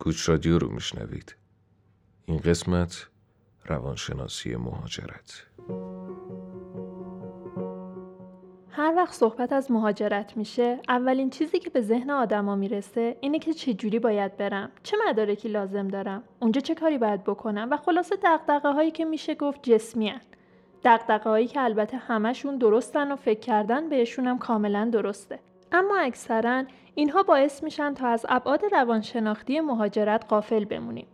کوچ رادیو رو میشنوید. این قسمت روانشناسی مهاجرت. هر وقت صحبت از مهاجرت میشه اولین چیزی که به ذهن آدما می‌رسه اینه که چه جوری باید برم چه مدارکی لازم دارم اونجا چه کاری باید بکنم و خلاصه دقدقه هایی که میشه گفت جسمی هن. دقدقه هایی که البته همشون درستن و فکر کردن بهشون هم کاملا درسته. اما اکثرا اینها باعث میشن تا از ابعاد روانشناختی مهاجرت قافل بمونیم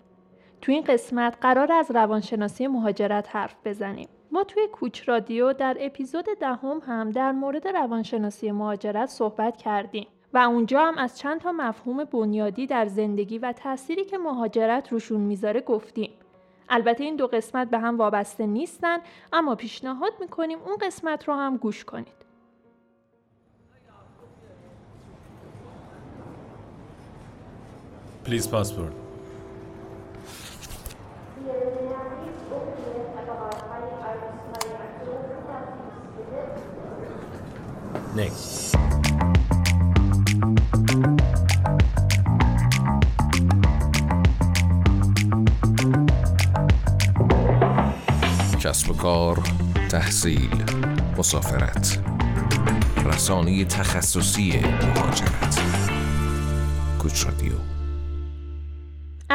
تو این قسمت قرار از روانشناسی مهاجرت حرف بزنیم ما توی کوچ رادیو در اپیزود دهم هم در مورد روانشناسی مهاجرت صحبت کردیم و اونجا هم از چند تا مفهوم بنیادی در زندگی و تأثیری که مهاجرت روشون می‌ذاره گفتیم. البته این دو قسمت به هم وابسته نیستن اما پیشنهاد می‌کنیم اون قسمت رو هم گوش کنید. Please passport. Next. کسب و کار، تحصیل، مسافرت رسانه تخصصی مهاجرت کوچ رادیو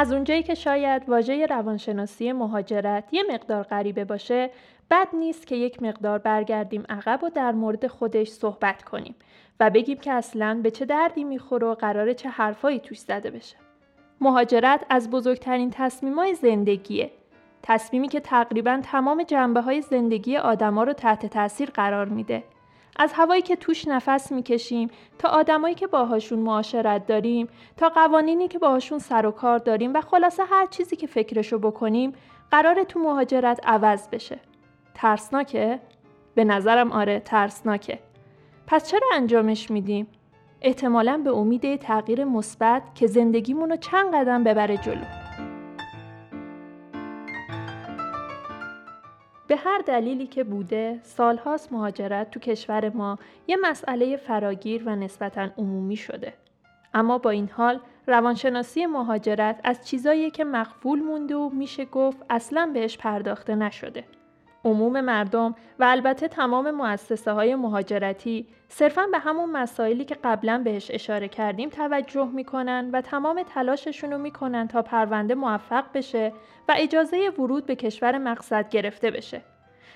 از اونجایی که شاید واژه روانشناسی مهاجرت یه مقدار غریبه باشه بد نیست که یک مقدار برگردیم عقب و در مورد خودش صحبت کنیم و بگیم که اصلا به چه دردی می‌خوره و قرار چه حرفایی توش زده بشه. مهاجرت از بزرگترین تصمیمای زندگیه. تصمیمی که تقریبا تمام جنبه های زندگی آدما رو تحت تاثیر قرار میده. از هوایی که توش نفس می‌کشیم تا آدمایی که باهاشون معاشرت داریم تا قوانینی که باهاشون سر و کار داریم و خلاصه هر چیزی که فکرشو بکنیم قرار تو مهاجرت عوض بشه. ترسناکه؟ به نظرم آره ترسناکه. پس چرا انجامش میدیم؟ احتمالا به امید تغییر مثبت که زندگیمون رو چند قدم ببره جلو. به هر دلیلی که بوده سالهاست مهاجرت تو کشور ما یه مسئله فراگیر و نسبتا عمومی شده. اما با این حال روانشناسی مهاجرت از چیزایی که مخفول مونده و میشه گفت اصلا بهش پرداخته نشده. عموم مردم و البته تمام مؤسسه های مهاجرتی صرفا به همون مسائلی که قبلا بهش اشاره کردیم توجه می‌کنن و تمام تلاششون رو می‌کنن تا پرونده موفق بشه و اجازه ورود به کشور مقصد گرفته بشه.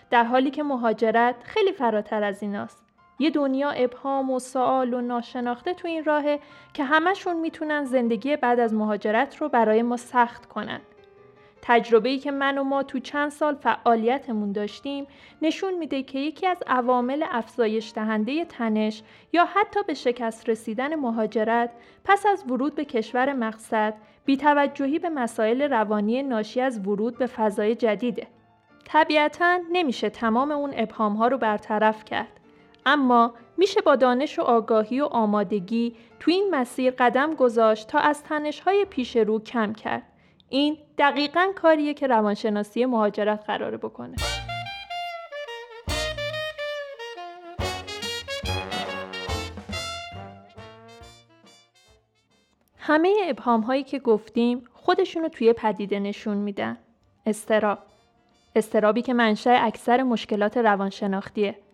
در حالی که مهاجرت خیلی فراتر از ایناست. یه دنیا ابهام و سوال و ناشناخته تو این راهه که همشون می‌تونن زندگی بعد از مهاجرت رو برای ما سخت کنن. تجربه‌ای که من و ما تو چند سال فعالیتمون داشتیم نشون میده که یکی از عوامل افزایش دهنده تنش یا حتی به شکست رسیدن مهاجرت پس از ورود به کشور مقصد بیتوجهی به مسائل روانی ناشی از ورود به فضای جدیده. طبیعتا نمیشه تمام اون ابهام ها رو برطرف کرد. اما میشه با دانش و آگاهی و آمادگی تو این مسیر قدم گذاشت تا از تنش های پیش رو کم کرد. این دقیقا کاریه که روانشناسی مهاجرت قراره بکنه. همه ابهام هایی که گفتیم خودشونو توی پدیده نشون میدن. استراب. استرابی که منشأ اکثر مشکلات روانشناختیه.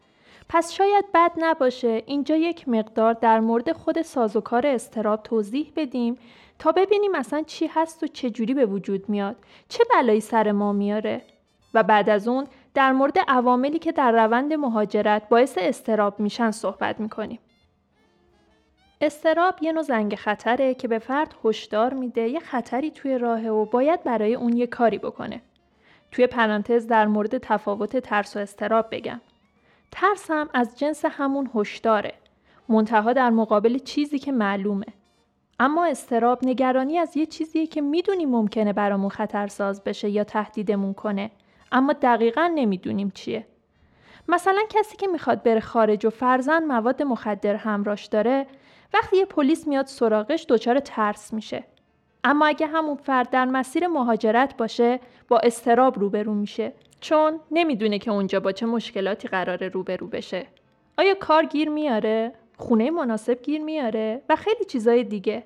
پس شاید بد نباشه اینجا یک مقدار در مورد خود سازوکار استراب توضیح بدیم تا ببینیم اصلا چی هست و چه جوری به وجود میاد. چه بلایی سر ما میاره؟ و بعد از اون در مورد عواملی که در روند مهاجرت باعث استراب میشن صحبت می‌کنیم. استراب یه نوع زنگ خطره که به فرد هشدار میده یه خطری توی راهه و باید برای اون یه کاری بکنه. توی پرانتز در مورد تفاوت ترس و استراب بگم. ترس هم از جنس همون هشداره. منتها در مقابل چیزی که معلومه. اما استراب نگرانی از یه چیزیه که می‌دونیم ممکنه برامون خطرساز بشه یا تهدیدمون کنه. اما دقیقا نمی‌دونیم چیه. مثلا کسی که می‌خواد بره خارج و فرزن مواد مخدر همراش داره وقتی یه پلیس میاد سراغش دچار ترس میشه. اما اگه همون فرد در مسیر مهاجرت باشه با استراب روبرو میشه. چون نمی‌دونه که اونجا با چه مشکلاتی قراره روبرو بشه آیا کار گیر میاره خونه مناسب گیر میاره و خیلی چیزای دیگه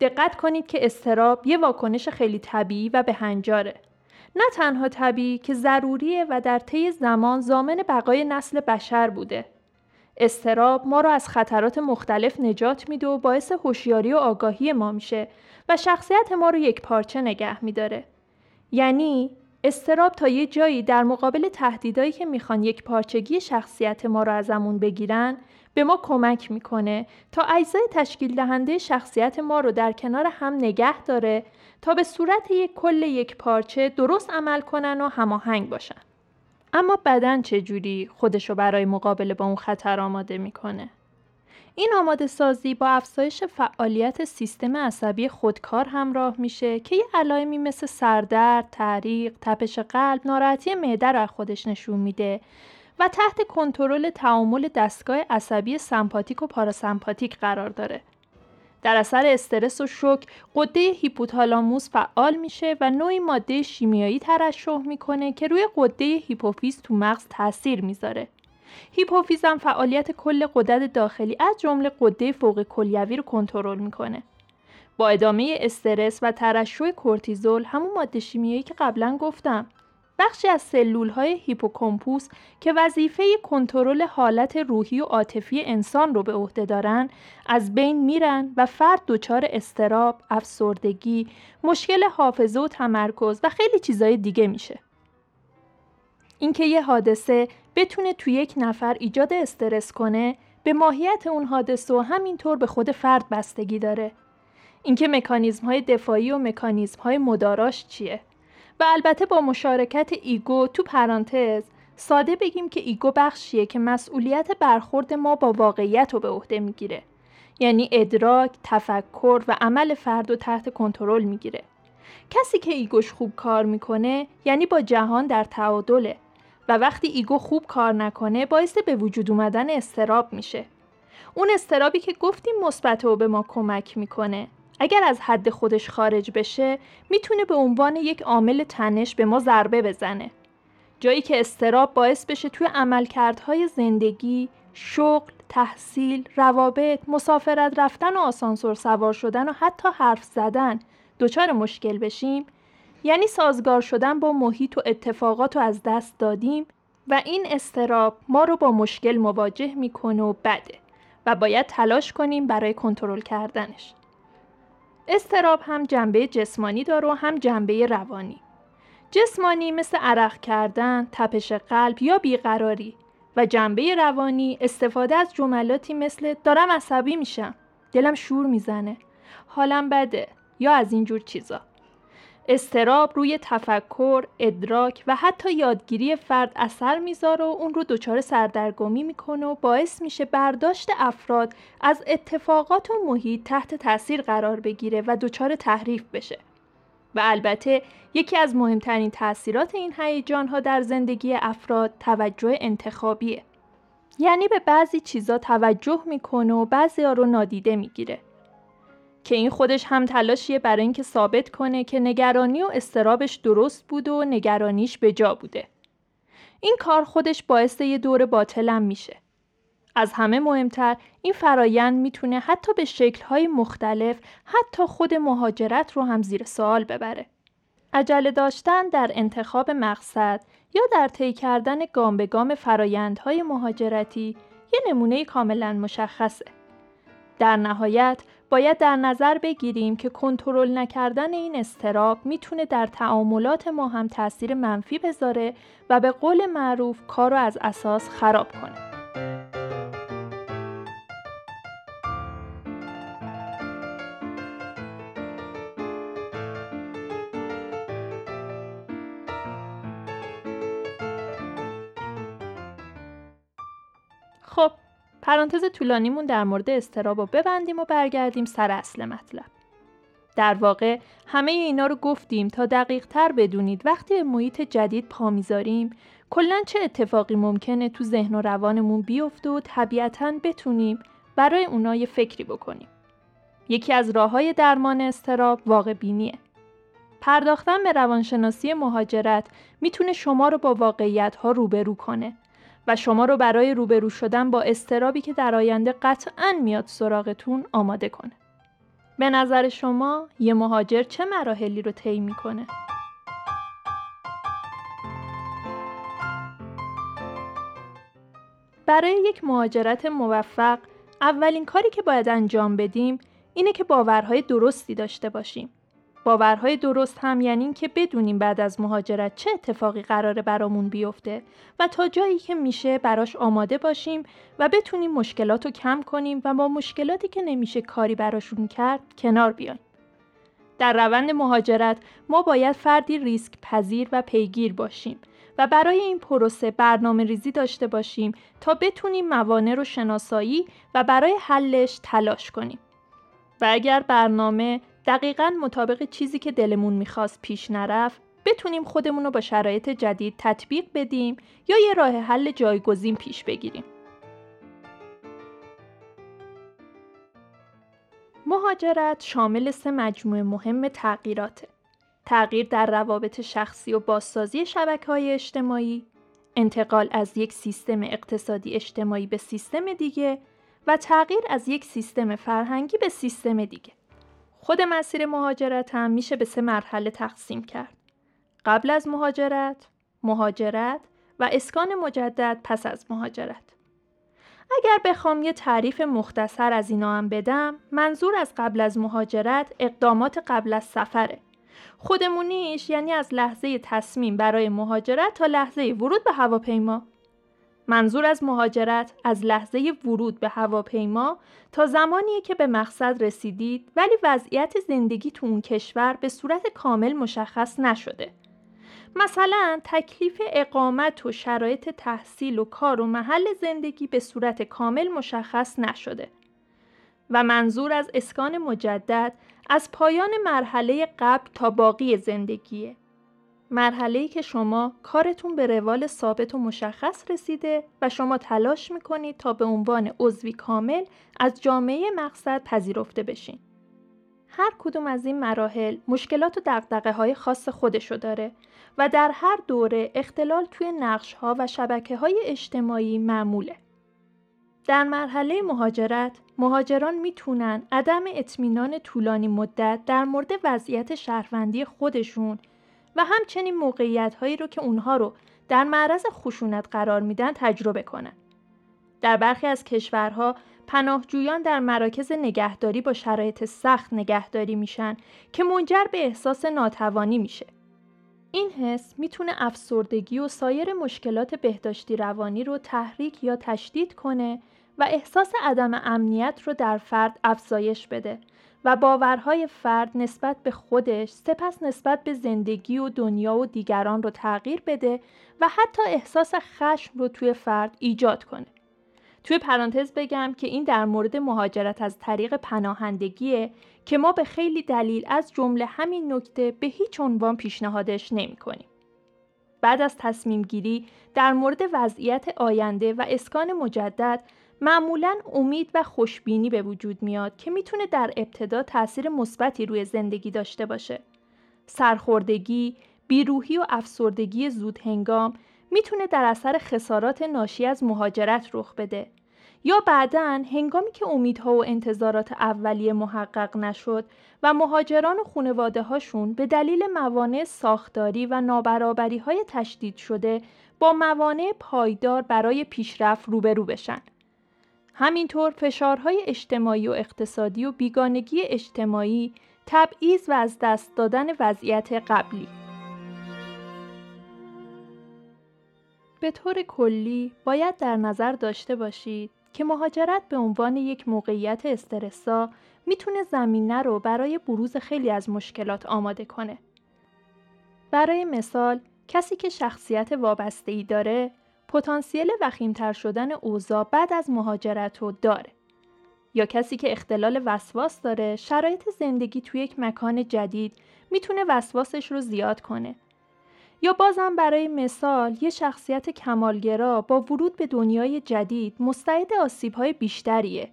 دقت کنید که استراب یه واکنش خیلی طبیعی و بهنجاره. نه تنها طبیعی که ضروریه و در طی زمان زامن بقای نسل بشر بوده. استراب ما را از خطرات مختلف نجات میده و باعث هوشیاری و آگاهی ما میشه و شخصیت ما رو یک پارچه نگه میداره. یعنی استراب تا یه جایی در مقابل تهدیدایی که می‌خوان یک پارچگی شخصیت ما رو ازمون بگیرن به ما کمک می‌کنه تا اجزای تشکیل دهنده شخصیت ما رو در کنار هم نگه داره تا به صورت یک کل یک پارچه درست عمل کنن و هماهنگ باشن. اما بدن چجوری خودشو برای مقابله با اون خطر آماده می‌کنه؟ این آماده سازی با افزایش فعالیت سیستم عصبی خودکار همراه میشه که یه علائمی مثل سردرد، تعریق، تپش قلب، ناراحتی معده رو خودش نشون میده و تحت کنترل تعامل دستگاه عصبی سمپاتیک و پاراسمپاتیک قرار داره. در اثر استرس و شوک غده هیپوتالاموس فعال میشه و نوعی ماده شیمیایی ترشح می‌کنه که روی غده هیپوفیز تو مغز تاثیر می‌ذاره. هیپوفیز هم فعالیت کل غدد داخلی از جمله غده فوق کلیوی رو کنترل می‌کنه. با ادامه استرس و ترشح کورتیزول همون ماده شیمیایی که قبلا گفتم بخشی از سلول های هیپوکامپوس که وظیفه کنترل حالت روحی و عاطفی انسان رو به عهده دارن از بین میرن و فرد دچار اضطراب، افسردگی، مشکل حافظه و تمرکز و خیلی چیزای دیگه میشه. اینکه یه حادثه بتونه تو یک نفر ایجاد استرس کنه به ماهیت اون حادثه و همینطور به خود فرد بستگی داره. اینکه مکانیزم های دفاعی و مکانیزم های مداراش چیه؟ و البته با مشارکت ego تو پرانتز ساده بگیم که ego بخشیه که مسئولیت برخورد ما با واقعیت رو به عهده می‌گیره یعنی ادراک، تفکر و عمل فرد رو تحت کنترل می‌گیره کسی که ego ش خوب کار می‌کنه یعنی با جهان در تعادله و وقتی ego خوب کار نکنه باعث به وجود اومدن اضطراب میشه اون اضطرابی که گفتیم مثبت و به ما کمک می‌کنه اگر از حد خودش خارج بشه می‌تونه به عنوان یک عامل تنش به ما ضربه بزنه. جایی که اضطراب باعث بشه توی عملکردهای زندگی، شغل، تحصیل، روابط، مسافرت رفتن و آسانسور سوار شدن و حتی حرف زدن دچار مشکل بشیم یعنی سازگار شدن با محیط و اتفاقات رو از دست دادیم و این استراب ما رو با مشکل مواجه می‌کنه و بده و باید تلاش کنیم برای کنترل کردنش. استراب هم جنبه جسمانی داره و هم جنبه روانی. جسمانی مثل عرق کردن، تپش قلب یا بیقراری و جنبه روانی استفاده از جملاتی مثل دارم عصبی میشم، دلم شور می‌زنه، حالم بده یا از اینجور چیزا. استراب روی تفکر، ادراک و حتی یادگیری فرد اثر می‌ذاره و اون رو دچار سردرگمی می‌کنه و باعث میشه برداشت افراد از اتفاقات و محیط تحت تاثیر قرار بگیره و دچار تحریف بشه. و البته یکی از مهمترین تاثیرات این هیجان ها در زندگی افراد توجه انتخابیه. یعنی به بعضی چیزا توجه می‌کنه و بعضی ها رو نادیده می‌گیره. که این خودش هم تلاشیه برای اینکه ثابت کنه که نگرانی و استرابش درست بود و نگرانیش به جا بوده. این کار خودش باعث یه دور باطلم میشه. از همه مهمتر این فرایند می‌تونه حتی به شکلهای مختلف حتی خود مهاجرت رو هم زیر سوال ببره. عجله داشتن در انتخاب مقصد یا در طی کردن گام به گام فرایندهای مهاجرتی یه نمونه کاملا مشخصه. در نهایت باید در نظر بگیریم که کنترل نکردن این استراب می‌تونه در تعاملات ما هم تاثیر منفی بذاره و به قول معروف کار رو از اساس خراب کنه. پرانتز طولانیمون در مورد استراب ببندیم و برگردیم سر اصل مطلب. در واقع همه اینا رو گفتیم تا دقیق تر بدونید وقتی محیط جدید پا می‌ذاریم کلا چه اتفاقی ممکنه تو ذهن و روانمون بیفته و طبیعتا بتونیم برای اونا یه فکری بکنیم. یکی از راه های درمان استراب واقع بینیه. پرداختن به روانشناسی مهاجرت می‌تونه شما رو با واقعیت ها روبرو کنه و شما رو برای روبرو شدن با استرابی که در آینده قطعا میاد سراغتون آماده کنه. به نظر شما یه مهاجر چه مراحلی رو طی می‌کنه؟ برای یک مهاجرت موفق اولین کاری که باید انجام بدیم اینه که باورهای درستی داشته باشیم. باورهای درست هم یعنی این که بدونیم بعد از مهاجرت چه اتفاقی قراره برامون بیفته و تا جایی که میشه براش آماده باشیم و بتونیم مشکلات رو کم کنیم و با مشکلاتی که نمیشه کاری براشون کرد کنار بیایم. در روند مهاجرت ما باید فردی ریسک پذیر و پیگیر باشیم و برای این پروسه برنامه ریزی داشته باشیم تا بتونیم موانع رو شناسایی و برای حلش تلاش کنیم. و اگر برنامه دقیقا مطابق چیزی که دلمون می‌خواست پیش نرفت بتونیم خودمون رو با شرایط جدید تطبیق بدیم یا یه راه حل جایگزین پیش بگیریم. مهاجرت شامل سه مجموعه مهم تغییراته. تغییر در روابط شخصی و بازسازی شبکه های اجتماعی، انتقال از یک سیستم اقتصادی اجتماعی به سیستم دیگه و تغییر از یک سیستم فرهنگی به سیستم دیگه. خود مسیر مهاجرت هم میشه به سه مرحله تقسیم کرد. قبل از مهاجرت، مهاجرت و اسکان مجدد پس از مهاجرت. اگر بخوام یه تعریف مختصر از اینا هم بدم، منظور از قبل از مهاجرت اقدامات قبل از سفره. خودمونیش یعنی از لحظه تصمیم برای مهاجرت تا لحظه ورود به هواپیما. منظور از مهاجرت از لحظه ورود به هواپیما تا زمانی که به مقصد رسیدید ولی وضعیت زندگی تو اون کشور به صورت کامل مشخص نشده. مثلا تکلیف اقامت و شرایط تحصیل و کار و محل زندگی به صورت کامل مشخص نشده. و منظور از اسکان مجدد از پایان مرحله قبل تا باقی زندگیه. مرحله‌ای که شما کارتون به روال ثابت و مشخص رسیده و شما تلاش می‌کنید تا به عنوان عضوی کامل از جامعه مقصد پذیرفته بشین. هر کدوم از این مراحل مشکلات و دقدقه های خاص خودشو داره و در هر دوره اختلال توی نقش ها و شبکه های اجتماعی معموله. در مرحله مهاجرت، مهاجران می‌تونن عدم اطمینان طولانی مدت در مورد وضعیت شهروندی خودشون همچنین موقعیت هایی رو که اونها رو در معرض خشونت قرار میدن تجربه کنند. در برخی از کشورها پناهجویان در مراکز نگهداری با شرایط سخت نگهداری میشن که منجر به احساس ناتوانی میشه. این حس می‌تونه افسردگی و سایر مشکلات بهداشتی روانی رو تحریک یا تشدید کنه و احساس عدم امنیت رو در فرد افزایش بده و باورهای فرد نسبت به خودش سپس نسبت به زندگی و دنیا و دیگران رو تغییر بده و حتی احساس خشم رو توی فرد ایجاد کنه. توی پرانتز بگم که این در مورد مهاجرت از طریق پناهندگیه که ما به خیلی دلیل از جمله همین نکته به هیچ عنوان پیشنهادش نمی کنیم. بعد از تصمیم گیری در مورد وضعیت آینده و اسکان مجدد معمولا امید و خوشبینی به وجود میاد که می‌تونه در ابتدا تاثیر مثبتی روی زندگی داشته باشه. سرخوردگی، بیروحی و افسردگی زود هنگام می‌تونه در اثر خسارات ناشی از مهاجرت رخ بده یا بعدا هنگامی که امیدها و انتظارات اولیه محقق نشد و مهاجران و خانواده هاشون به دلیل موانع ساختاری و نابرابری های تشدید شده با موانع پایدار برای پیشرفت روبرو بشن. همینطور فشارهای اجتماعی و اقتصادی و بیگانگی اجتماعی تبعیض و از دست دادن وضعیت قبلی به طور کلی باید در نظر داشته باشید که مهاجرت به عنوان یک موقعیت استرسا می‌تونه زمینه رو برای بروز خیلی از مشکلات آماده کنه. برای مثال کسی که شخصیت وابسته ای داره پتانسیل وخیمتر شدن اوضاع بعد از مهاجرت رو داره. یا کسی که اختلال وسواس داره شرایط زندگی توی یک مکان جدید می‌تونه وسواسش رو زیاد کنه. یا بازم برای مثال یه شخصیت کمالگرا با ورود به دنیای جدید مستعد آسیبهای بیشتریه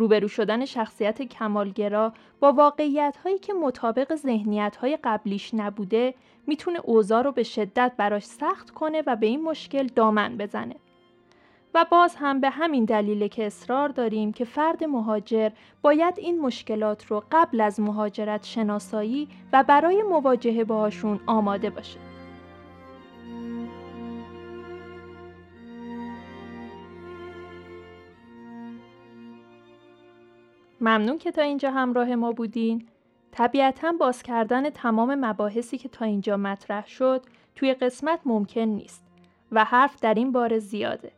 روبرو شدن شخصیت کمالگرا با واقعیت هایی که مطابق ذهنیت های قبلیش نبوده می‌تونه اوضاع رو به شدت براش سخت کنه و به این مشکل دامن بزنه. و باز هم به همین دلیل که اصرار داریم که فرد مهاجر باید این مشکلات رو قبل از مهاجرت شناسایی و برای مواجهه باهاشون آماده باشه. ممنون که تا اینجا همراه ما بودین. طبیعتا باز کردن تمام مباحثی که تا اینجا مطرح شد توی قسمت ممکن نیست و حرف در این باره زیاده.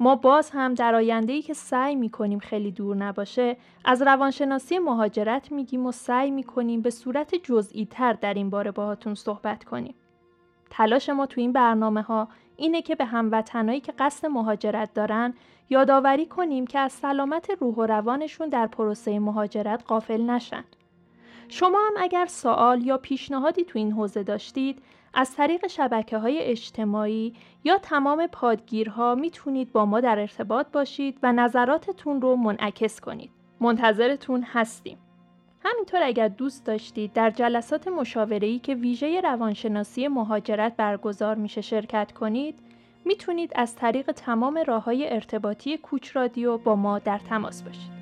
ما باز هم در آینده که سعی می کنیم خیلی دور نباشه از روانشناسی مهاجرت میگیم و سعی می کنیم به صورت جزئی تر در این باره باهاتون صحبت کنیم. تلاش ما تو این برنامه ها اینه که به هموطنایی که قصد مهاجرت دارن یادآوری کنیم که از سلامت روح و روانشون در پروسه مهاجرت قافل نشن. شما هم اگر سوال یا پیشنهادی تو این حوزه داشتید از طریق شبکه های اجتماعی یا تمام پادگیرها می‌تونید با ما در ارتباط باشید و نظراتتون رو منعکس کنید. منتظرتون هستیم. همینطور اگر دوست داشتید در جلسات مشاوره‌ای که ویژه روانشناسی مهاجرت برگزار میشه شرکت کنید، می‌تونید از طریق تمام راه های ارتباطی کوچ رادیو با ما در تماس باشید.